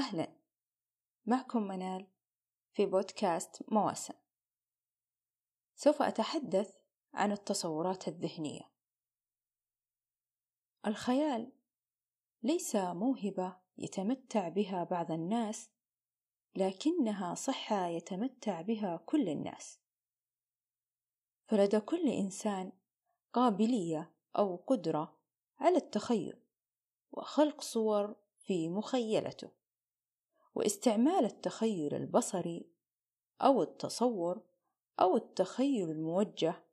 أهلا. معكم منال في بودكاست مواسم. سوف أتحدث عن التصورات الذهنية. الخيال ليس موهبة يتمتع بها بعض الناس لكنها صحة يتمتع بها كل الناس. فلدى كل إنسان قابلية أو قدرة على التخيل وخلق صور في مخيلته. واستعمال التخيل البصري أو التصور أو التخيل الموجه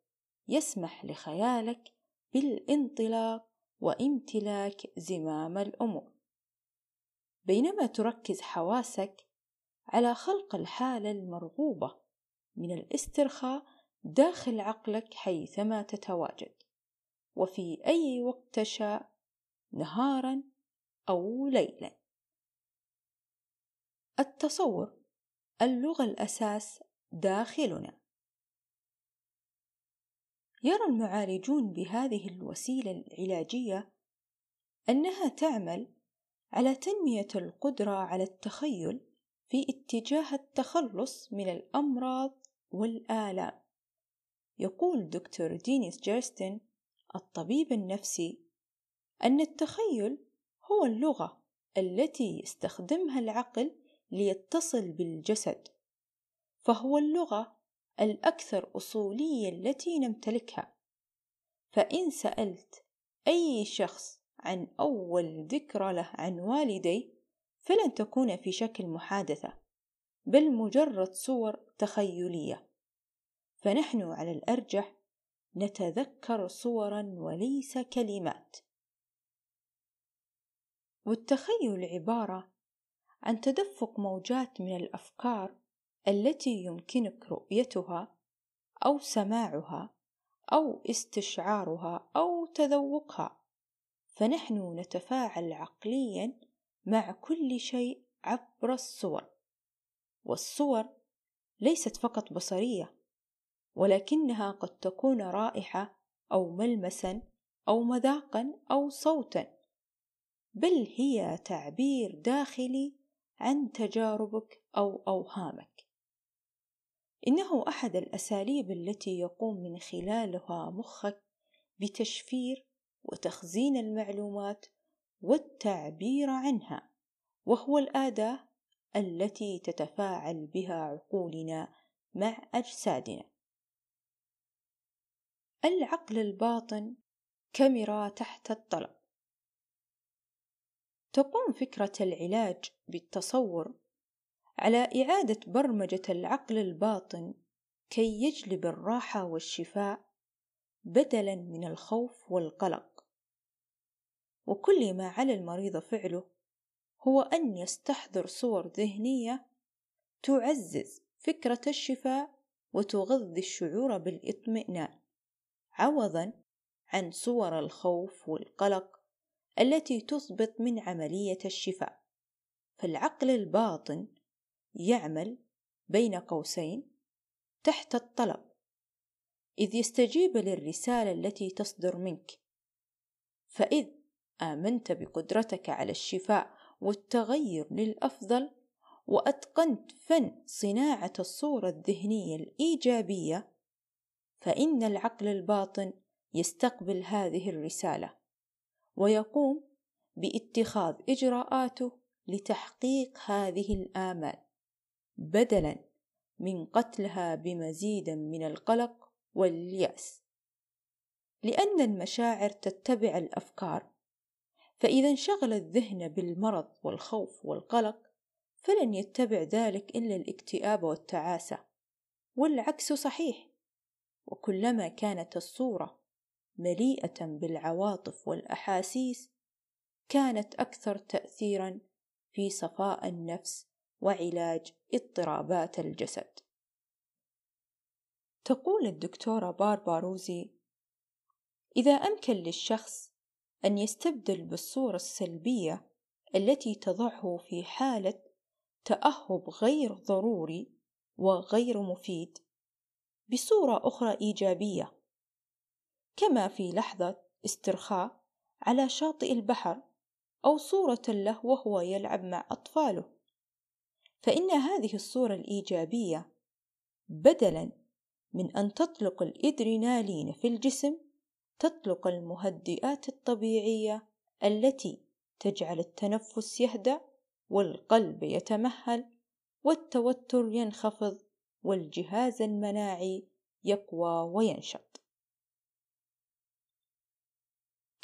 يسمح لخيالك بالانطلاق وامتلاك زمام الأمور. بينما تركز حواسك على خلق الحالة المرغوبة من الاسترخاء داخل عقلك حيثما تتواجد وفي أي وقت تشاء نهارا أو ليلا. التصور اللغة الأساس داخلنا. يرى المعالجون بهذه الوسيلة العلاجية أنها تعمل على تنمية القدرة على التخيل في اتجاه التخلص من الأمراض والآلام. يقول دكتور دينيس جيرستن الطبيب النفسي أن التخيل هو اللغة التي يستخدمها العقل ليتصل بالجسد. فهو اللغة الأكثر أصولية التي نمتلكها. فإن سألت أي شخص عن أول ذكرى له عن والديه فلن تكون في شكل محادثة بل مجرد صور تخيلية. فنحن على الأرجح نتذكر صورا وليس كلمات. والتخيل عبارة عن تدفق موجات من الأفكار التي يمكنك رؤيتها أو سماعها أو استشعارها أو تذوقها. فنحن نتفاعل عقليا مع كل شيء عبر الصور والصور ليست فقط بصرية ولكنها قد تكون رائحة أو ملمسا أو مذاقا أو صوتا بل هي تعبير داخلي عن تجاربك أو أوهامك. إنه أحد الأساليب التي يقوم من خلالها مخك بتشفير وتخزين المعلومات والتعبير عنها وهو الأداة التي تتفاعل بها عقولنا مع أجسادنا. العقل الباطن كاميرا تحت الطلب. تقوم فكرة العلاج بالتصور على إعادة برمجة العقل الباطن كي يجلب الراحة والشفاء بدلا من الخوف والقلق. وكل ما على المريض فعله هو أن يستحضر صور ذهنية تعزز فكرة الشفاء وتغذي الشعور بالإطمئنان عوضا عن صور الخوف والقلق التي تثبط من عملية الشفاء. فالعقل الباطن يعمل بين قوسين تحت الطلب. إذ يستجيب للرسالة التي تصدر منك. فإذ آمنت بقدرتك على الشفاء والتغير للأفضل وأتقنت فن صناعة الصورة الذهنية الإيجابية فإن العقل الباطن يستقبل هذه الرسالة. ويقوم باتخاذ إجراءاته لتحقيق هذه الآمال بدلا من قتلها بمزيد من القلق واليأس. لأن المشاعر تتبع الأفكار فإذا انشغل الذهن بالمرض والخوف والقلق فلن يتبع ذلك إلا الاكتئاب والتعاسة والعكس صحيح. وكلما كانت الصورة مليئة بالعواطف والأحاسيس كانت أكثر تأثيرا في صفاء النفس وعلاج اضطرابات الجسد. تقول الدكتورة باربا روزي إذا أمكن للشخص أن يستبدل بالصورة السلبية التي تضعه في حالة تأهب غير ضروري وغير مفيد بصورة أخرى إيجابية كما في لحظة استرخاء على شاطئ البحر أو صورة له وهو يلعب مع أطفاله. فإن هذه الصورة الإيجابية بدلاً من أن تطلق الإدرينالين في الجسم تطلق المهدئات الطبيعية التي تجعل التنفس يهدأ والقلب يتمهل والتوتر ينخفض والجهاز المناعي يقوى وينشط.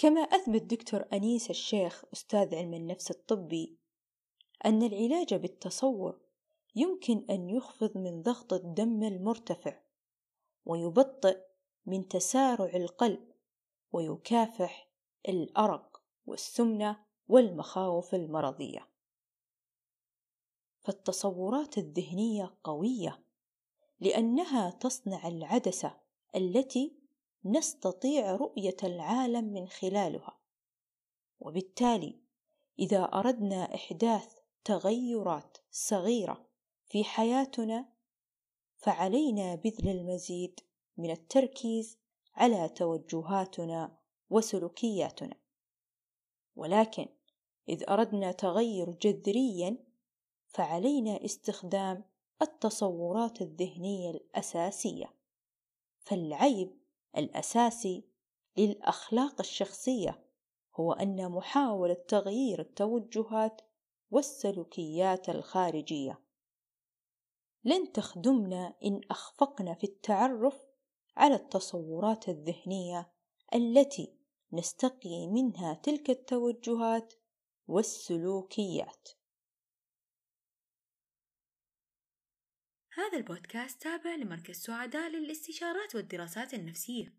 كما أثبت دكتور أنيس الشيخ أستاذ علم النفس الطبي أن العلاج بالتصور يمكن أن يخفض من ضغط الدم المرتفع ويبطئ من تسارع القلب ويكافح الأرق والسمنة والمخاوف المرضية. فالتصورات الذهنية قوية لأنها تصنع العدسة التي نستطيع رؤية العالم من خلالها. وبالتالي إذا أردنا إحداث تغيرات صغيرة في حياتنا فعلينا بذل المزيد من التركيز على توجهاتنا وسلوكياتنا. ولكن إذ أردنا تغير جذريا فعلينا استخدام التصورات الذهنية الأساسية. فالعيب الأساسي للأخلاق الشخصية هو أن محاولة تغيير التوجهات والسلوكيات الخارجية لن تخدمنا إن أخفقنا في التعرف على التصورات الذهنية التي نستقي منها تلك التوجهات والسلوكيات. هذا البودكاست تابع لمركز سعداء للاستشارات والدراسات النفسية.